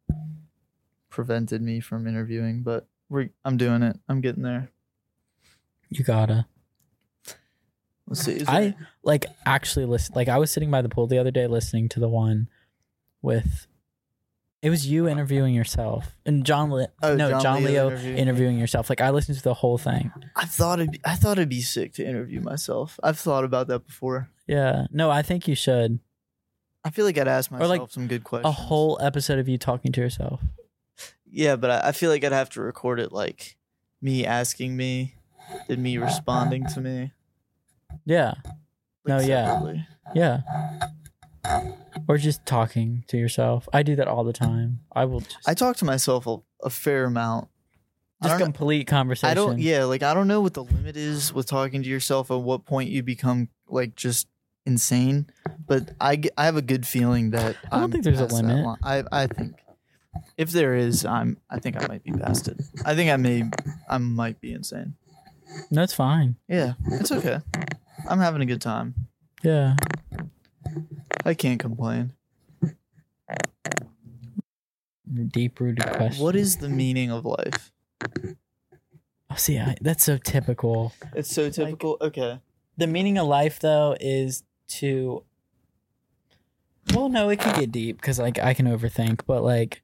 prevented me from interviewing, but we're I'm doing it. I'm getting there. You gotta. Let's see. I like actually listen. Like I was sitting by the pool the other day listening to the one with. It was you interviewing yourself and John. Le- Oh, no, John John, Leo interviewing interviewing, yourself. Like I listened to the whole thing. I thought it'd be, I thought it'd be sick to interview myself. I've thought about that before. Yeah. No, I think you should. I feel like I'd ask myself like some good questions. A whole episode of you talking to yourself. Yeah, but I, I feel like I'd have to record it like me asking me, then me responding to me. Yeah. like, No, yeah. Yeah. Or just talking to yourself. I do that all the time. I will just I talk to myself a, a fair amount. Just complete conversation. I don't. Yeah, like I don't know what the limit is with talking to yourself. At what point you become like just insane. But I, I have a good feeling that I don't I'm think there's a limit. I I think if there is, I'm. I think I might be past it. I think I may. I might be insane. No, it's fine. Yeah, it's okay. I'm having a good time. Yeah. I can't complain. Deep rooted question. What is the meaning of life? Oh, see, I, that's so typical. It's so typical. okay. The meaning of life, though, is to well no it can get deep because like i can overthink but like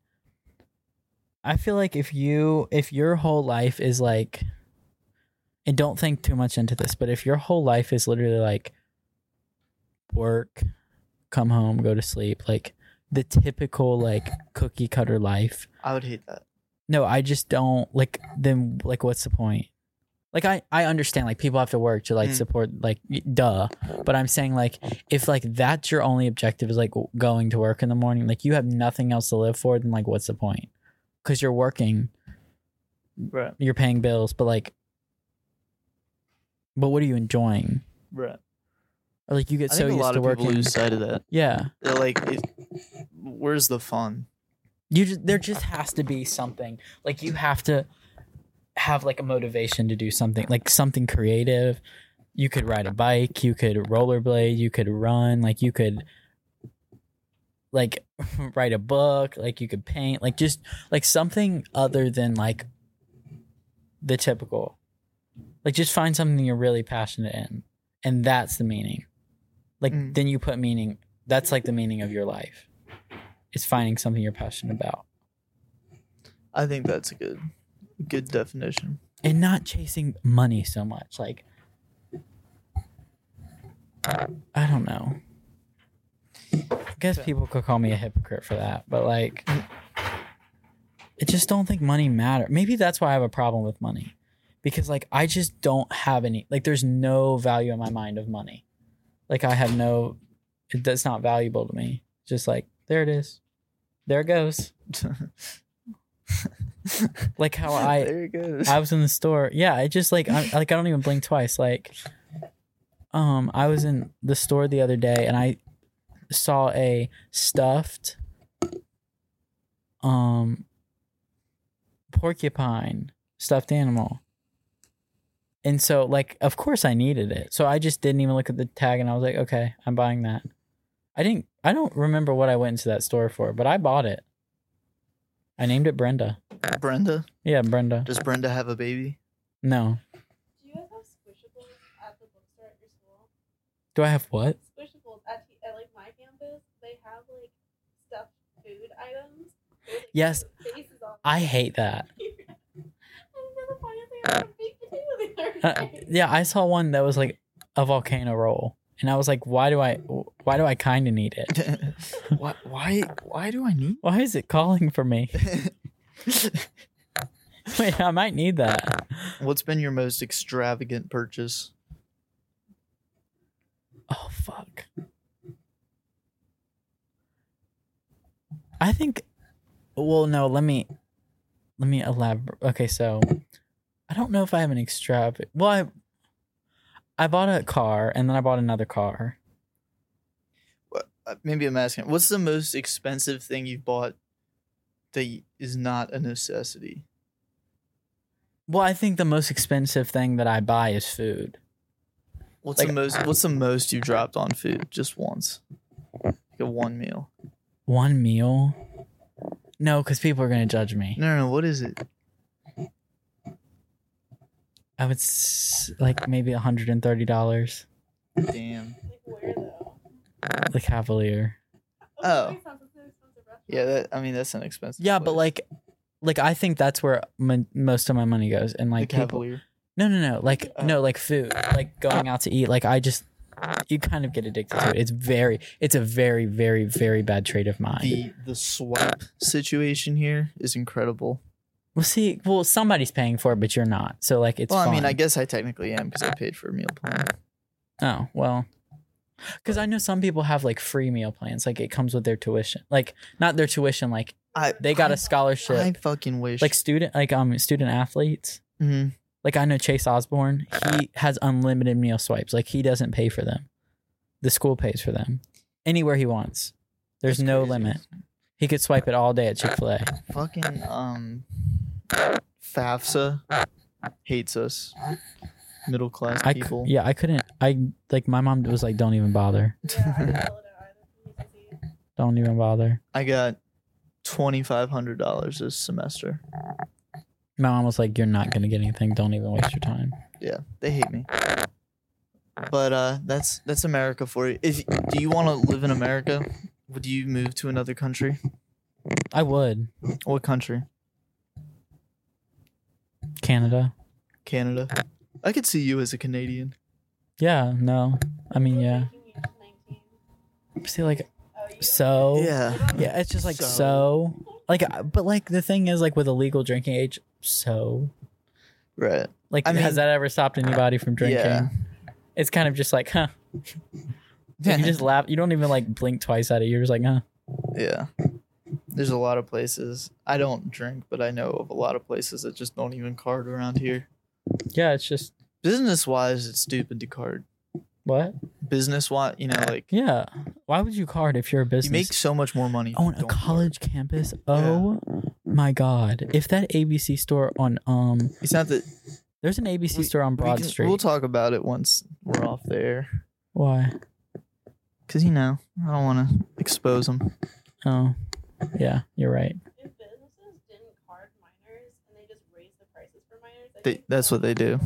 i feel like if you if your whole life is like and don't think too much into this but if your whole life is literally like work come home go to sleep like the typical like cookie cutter life I would hate that. no, I just don't like then like what's the point? Like I I understand like people have to work to like Mm. support like duh, but I'm saying like if like that's your only objective is like w- going to work in the morning, like you have nothing else to live for, then like what's the point? Cuz you're working, Right. you're paying bills, but like but what are you enjoying? Right. Or like you get I so think a lot to of people working. lose sight of that. yeah. They're like, it, where's the fun? you just there just has to be something like you have to have like a motivation to do something like something creative you could ride a bike you could rollerblade you could run like you could like write a book like you could paint like just like something other than like the typical like just find something you're really passionate in and that's the meaning like Mm. then you put meaning that's like the meaning of your life is finding something you're passionate about. I think that's a good, good definition. and not chasing money so much like i don't know. I guess people could call me a hypocrite for that but like i just don't think money matter. Maybe that's why i have a problem with money because like i just don't have any like there's no value in my mind of money like i have no it, that's not valuable to me just like there it is there it goes like how i there it goes. I was in the store. Yeah, I just like I like I don't even blink twice. Like, um, I was in the store the other day and I saw a stuffed, um, porcupine stuffed animal. And so, like, of course, I needed it. So I just didn't even look at the tag, and I was like, "Okay, I'm buying that." I didn't. I don't remember what I went into that store for, but I bought it. I named it Brenda. Brenda, Yeah, Brenda. does Brenda have a baby? No. Do you guys have squishables at the bookstore at your school? Do I have what? Squishables at, t- at like my campus, they have like stuffed food items. with, like, Yes. Faces on I hate that. And then the funniest thing, I had a baked potato the other Uh, yeah, I saw one that was like a volcano roll, and I was like, why do I? Why do I kind of need it? why, why? Why do I need? Why is it calling for me? Wait, I might need that. What's been your most extravagant purchase? Oh fuck. I think. Well, no. Let me. Let me elaborate. Okay, so I don't know if I have an extravagant. Well, I. I bought a car and then I bought another car. What- uh, Maybe I'm asking. What's the most expensive thing you've bought that is not a necessity? Well, I think the most expensive thing that I buy is food. What's Like- the most? What's the most you dropped on food just once? Like a one meal. One meal? No, because people are gonna judge me. No, no, no. What is it? I would s- like maybe a hundred and thirty dollars, Damn. Like where though? the Cavalier. Oh. that makes sense. It's an expensive restaurant. Yeah, that. I mean, that's an expensive. Yeah, but place. like, like I think that's where my, most of my money goes, and the like people. Cavalier. No, no, no. Like Oh. no, like food, like going out to eat. Like I just, you kind of get addicted to it. It's very, it's a very, very, very bad trait of mine. The the swipe situation here is incredible. Well, see, well, somebody's paying for it, but you're not. So like, it's. well, I mean. I guess I technically am because I paid for a meal plan. Oh well, because I know some people have like free meal plans. Like it comes with their tuition, like not their tuition, like I they got I- a scholarship. I fucking wish. like student, like um student athletes. Mhm. Like I know Chase Osborne, he has unlimited meal swipes. Like he doesn't pay for them. The school pays for them. Anywhere he wants. There's That's no crazy. limit. He could swipe it all day at Chick fil A. Fucking um, FAFSA hates us, middle class I c- people. yeah, I couldn't I like my mom was like, Don't even bother. Yeah, I didn't fill it out either. You can see. Don't even bother. I got twenty five hundred dollars this semester. My mom was like, You're not gonna get anything, don't even waste your time. Yeah, they hate me. But uh, that's that's America for you. If do you want to live in America, would you move to another country? I would. What country? Canada. Canada. I could see you as a Canadian. Yeah, no. I mean, yeah. Making you just 19. See, like, so. Yeah. Yeah, it's just like so. So- Like, but like the thing is, like with a legal drinking age, so. Right. Like, I mean- has that ever stopped anybody from drinking? Yeah. It's kind of just like, huh. Yeah. You just laugh. You don't even like blink twice at it. You're just like, huh. Yeah. There's a lot of places. I don't drink, but I know of a lot of places that just don't even card around here. Yeah, it's just Business wise, it's stupid to card. what? Business wise, you know, like Yeah. Why would you card if you're a business? you make so much more money. on a don't card. college campus. Oh my god! If that ABC store on um, It's not that there's an ABC We- store on we Broad can- Street. We'll talk about it once we're off there. Why? Cause you know, I don't want to expose them. Oh, yeah, you're right. If businesses didn't card minors and they just raised the prices for minors, I They- think that's what they do.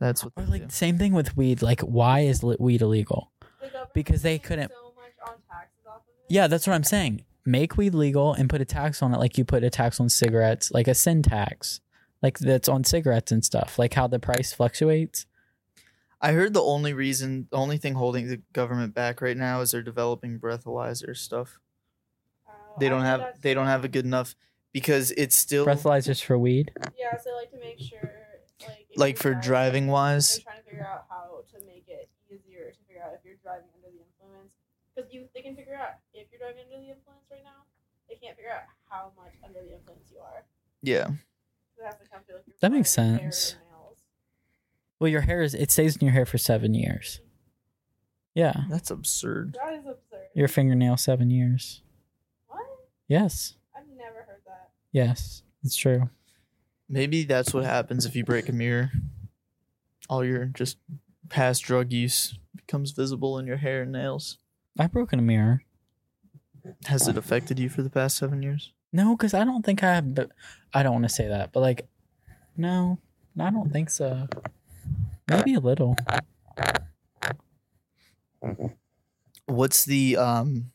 That's what. Or they like do. same thing with weed. Like, why is li- weed illegal? The government Because they makes couldn't- So much on taxes off of it. Yeah, that's what I'm saying. Make weed legal and put a tax on it, like you put a tax on cigarettes, like a sin tax, like that's on cigarettes and stuff. Like how the price fluctuates. I heard the only reason, the only thing holding the government back right now is they're developing breathalyzer stuff. Oh, They don't have, they don't have a good enough because it's still Breathalyzers for weed. Yeah, so like to make sure, like like you're for driving they're wise. trying to figure out how to make it easier to figure out if you're driving under the influence. Because you, they can figure out if you're driving under the influence right now. They can't figure out how much under the influence you are. Yeah, So it has to come your That makes blood, your sense. Your nails. Well, your hair is it stays in your hair for seven years. Yeah, that's absurd. That is absurd. your fingernail seven years. what? Yes, I've never heard that. yes, it's true. Maybe that's what happens if you break a mirror. All your just past drug use becomes visible in your hair and nails. I've broken a mirror. Has it affected you for the past seven years? No, because I don't think I have. But I don't want to say that. But like, no, I don't think so. Maybe a little. What's the um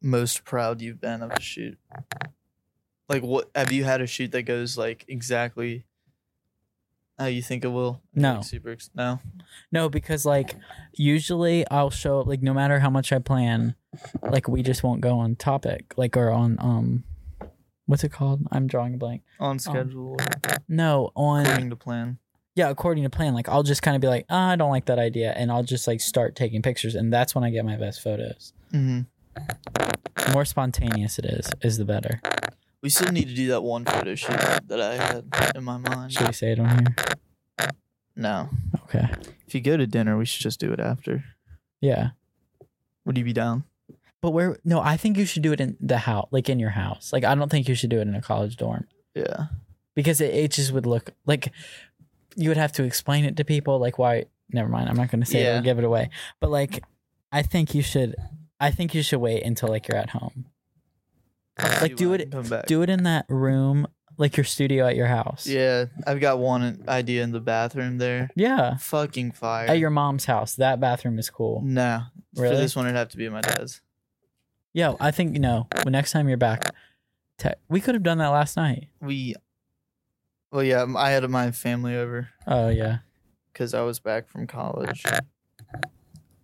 most proud you've been of a shoot? Like what have you had a shoot that goes like exactly how you think it will? No. Like, super ex- no. No, because like usually I'll show up like no matter how much I plan, like we just won't go on topic, like or on um, what's it called? I'm drawing a blank. On schedule or No, on according to plan. Yeah, according to plan. Like I'll just kind of be like, ah, I don't like that idea, and I'll just like start taking pictures, and that's when I get my best photos. Mm-hmm. The more spontaneous it is, is the better. We still need to do that one photo shoot that I had in my mind. Should we say it on here? No. Okay. If you go to dinner, we should just do it after. Yeah. Would you be down? But where? No, I think you should do it in the house, like in your house. Like I don't think you should do it in a college dorm Yeah. because it, it just would look like you would have to explain it to people. Like why? Never mind. I'm not going to say it or give it away. But like, I think you should. I think you should wait until like you're at home. Like, do it-. Do it in that room, like your studio at your house. Yeah, I've got one idea in the bathroom there. Yeah. Fucking fire. At your mom's house. That bathroom is cool. no. For Really? this one, it'd have to be at my dad's. Yeah, I think you know. When next time you're back, te- we could have done that last night. We. Well, yeah, I had my family over Oh yeah. because I was back from college.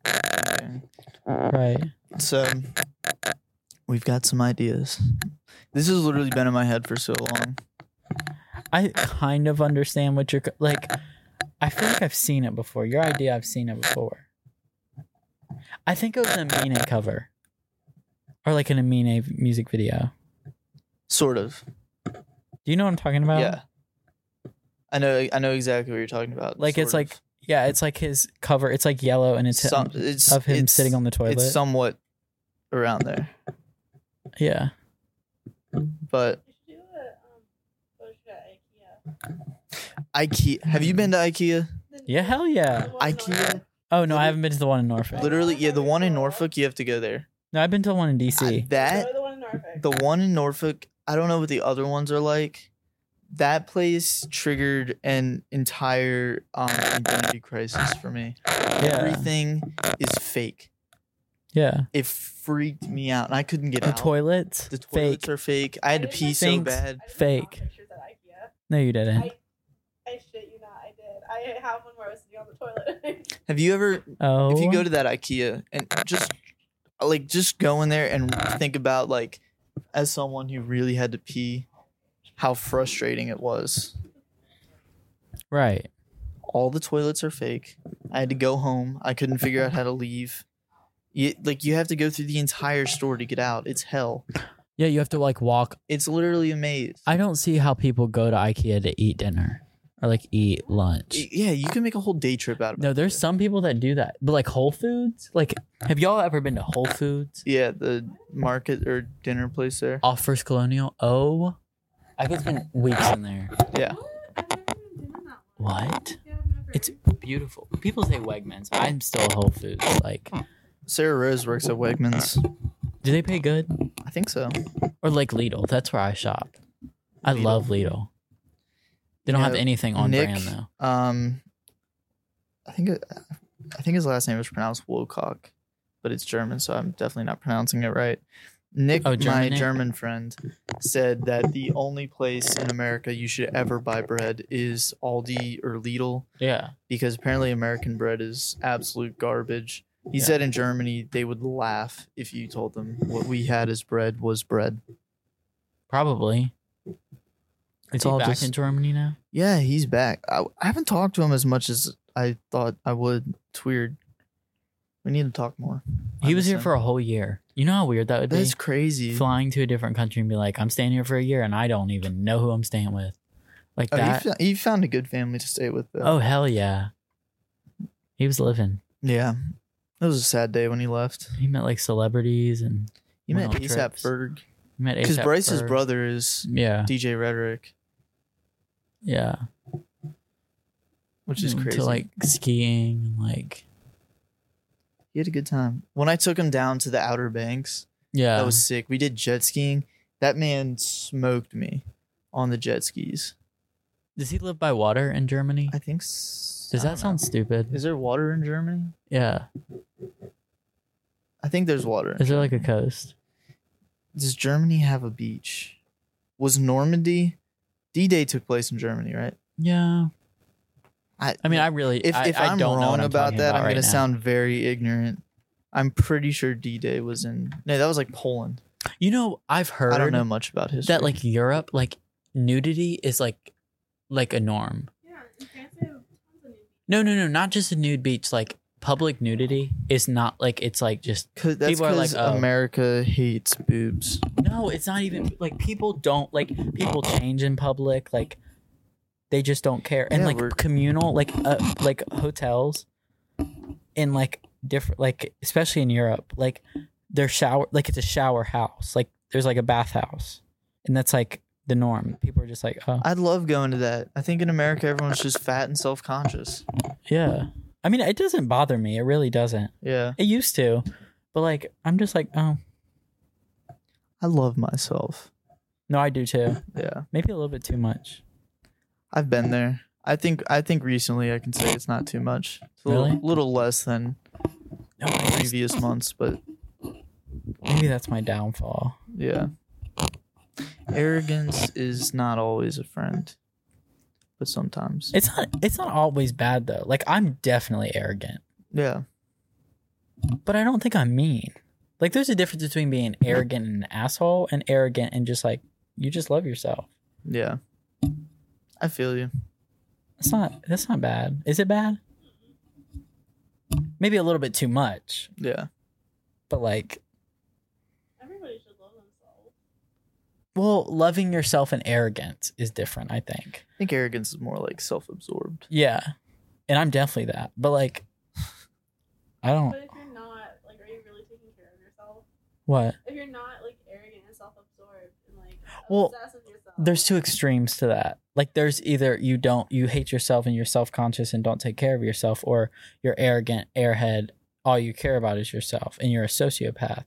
Okay. Right. So, we've got some ideas. This has literally been in my head for so long. I kind of understand what you're like. I feel like I've seen it before. Your idea, I've seen it before. I think it was an Amine cover, or like an Amine music video. Sort of. Do you know what I'm talking about? yeah. I know. I know exactly what you're talking about. Like it's sort like yeah, it's like his cover. It's like yellow and it's, Some, it's of him it's- sitting on the toilet. It's somewhat around there, yeah. but do a um, photo shoot at IKEA. IKEA. Have you been to IKEA? Yeah, hell yeah. the one in IKEA. Oh no, I haven't been to the one in Norfolk. Literally, yeah, the one in Norfolk. You have to go there. No, I've been to the one in I- DC. that the one in Norfolk. the one in Norfolk. I don't know what the other ones are like, that place triggered an entire um, identity crisis for me. Yeah. Everything is fake. Yeah. It freaked me out, and I couldn't get The out. toilets. the toilets fake. are fake. I had to pee so think- bad. I Fake. at IKEA. No, you didn't. I, I shit you not, I did. I have one where I was sitting on the toilet. Have you ever oh. if you go to that IKEA and just like just go in there and think about like as someone who really had to pee, how frustrating it was. right. All the toilets are fake. I had to go home. I couldn't figure out how to leave. You, like you have to go through the entire store to get out. It's hell. Yeah, you have to like walk. It's literally a maze. I don't see how people go to IKEA to eat dinner or like eat lunch. Yeah, you can make a whole day trip out of it. No, there's some people that do that. But like Whole Foods, like have y'all ever been to Whole Foods Yeah, the market or dinner place there. off First Colonial? Oh, I could spend weeks in there. Yeah. I haven't even been in that one. What? Yeah, I've never. It's beautiful. People say Wegmans. I'm still a Whole Foods. Like, Sarah Rose works at Wegmans. do they pay good? I think so. Or like Lidl? That's where I shop. I Lidl. love Lidl. They don't have anything on Nick, brand though. Um, I think it, I think his last name is pronounced Wocock, but it's German, so I'm definitely not pronouncing it right. Nick, Oh, my German Nick? German friend, said that the only place in America you should ever buy bread is Aldi or Lidl Yeah. because apparently American bread is absolute garbage. He Yeah. said in Germany they would laugh if you told them what we had as bread was bread. Probably. It's all back just in Germany now? Yeah, he's back. I, I haven't talked to him as much as I thought I would. It's weird. We need to talk more. He was here him. for a whole year. You know how weird that would That's be? crazy. Flying to a different country and be like, I'm staying here for a year and I don't even know who I'm staying with. Like Oh, that. fo- he found a good family to stay with. Though. Oh, hell yeah. He was living. yeah, it was a sad day when he left. He met like celebrities and He met ASAP. Ferg he met because Bryce's Ferg. brother is Yeah. DJ Rhetoric, Yeah. which is crazy. To like skiing and like, he had a good time. When I took him down to the Outer Banks, yeah. that was sick. We did jet skiing. That man smoked me on the jet skis. Does he live by water in Germany? I think. s- Does I that sound know. stupid? Is there water in Germany? Yeah. I think there's water. Is there like a coast? Does Germany have a beach? Was Normandy? D Day took place in Germany, right? Yeah. I, I mean, I really, if I, if I I'm don't know wrong what I'm about talking that, I'm right gonna sound very ignorant. I'm pretty sure D Day was in. No, that was like Poland. You know, I've heard I don't know much about history. that like Europe, like nudity is like like a norm. yeah, in France they have tons of No, no, no, not just a nude beach. Like public nudity is not like it's like just Cause that's people are like, oh. America hates boobs. no. It's not even like people don't like people change in public. Like they just don't care. And Yeah, like we're- communal, like uh, like hotels, in like different, like especially in Europe, like their shower, like it's a shower house. Like there's like a bathhouse, and that's like the norm. People are just like, oh I'd love going to that. I think in America everyone's just fat and self conscious. yeah. I mean, it doesn't bother me. It really doesn't. Yeah, It used to, but like I'm just like, oh I love myself. no, I do too. Yeah, Maybe a little bit too much. I've been there. I think I think recently I can say it's not too much. It's a little, Really? little less than No, previous months, but maybe that's my downfall. yeah. Arrogance is not always a friend, but sometimes. It's not. It's not always bad though. Like I'm definitely arrogant, Yeah, but I don't think I'm mean. Like there's a difference between being arrogant and an asshole, and arrogant and just like you just love yourself. yeah. I feel you. It's not. That's not bad. Is it bad? Maybe a little bit too much, Yeah, but like, Everybody should love themselves. well, loving yourself and arrogance is different. I think. I think arrogance is more like self-absorbed. Yeah, and I'm definitely that. But like, I don't. But if you're not, like, are you really taking care of yourself? What? If you're not like arrogant and self-absorbed and like Well, obsessed with yourself, there's two extremes to that. Like there's either you don't you hate yourself and you're self-conscious and don't take care of yourself or you're arrogant, airhead, all you care about is yourself and you're a sociopath.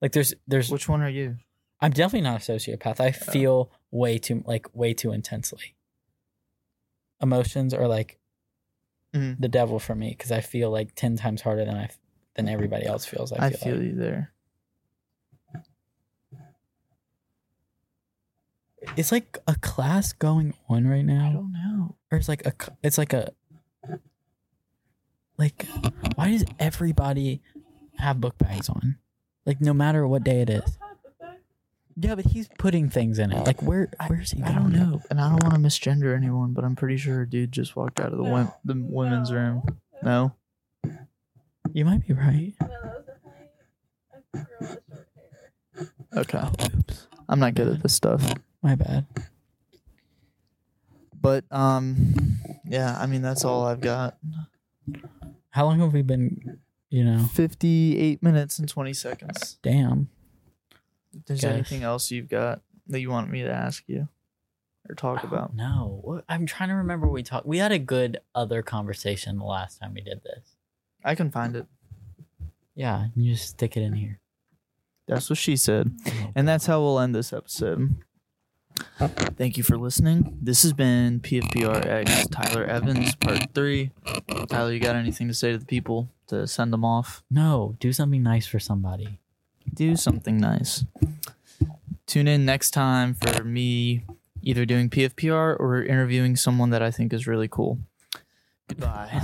Like there's there's Which one are you? I'm definitely not a sociopath. I feel way too like way too intensely. Emotions are like Mhm. the devil for me because I feel like ten times harder than I than everybody else feels. I I feel, feel like. you there. It's like a class going on right now. I don't know. or it's like a it's like a like why does everybody have book bags on? Like no matter what day it is. Yeah, but he's putting things in it. Like where where's he I don't know, and I don't want to misgender anyone, but I'm pretty sure a dude just walked out of the wom- the women's room. No, You might be right. No, that was definitely a girl with short hair. okay. Oops. I'm not good at this stuff, My bad. but um, yeah. I mean, that's all I've got. How long have we been, you know, 58 minutes and 20 seconds. damn. If there's Guys. anything else you've got that you want me to ask you or talk about, No. I'm trying to remember what we talked. We had a good other conversation the last time we did this. I can find it. Yeah, you just stick it in here. That's what she said. And that's how we'll end this episode. Thank you for listening. This has been PFPRX Tyler Evans, part three. Tyler, you got anything to say to the people to send them off? No, do something nice for somebody. Do something nice. Tune in next time for me either doing PFPR or interviewing someone that I think is really cool. Goodbye.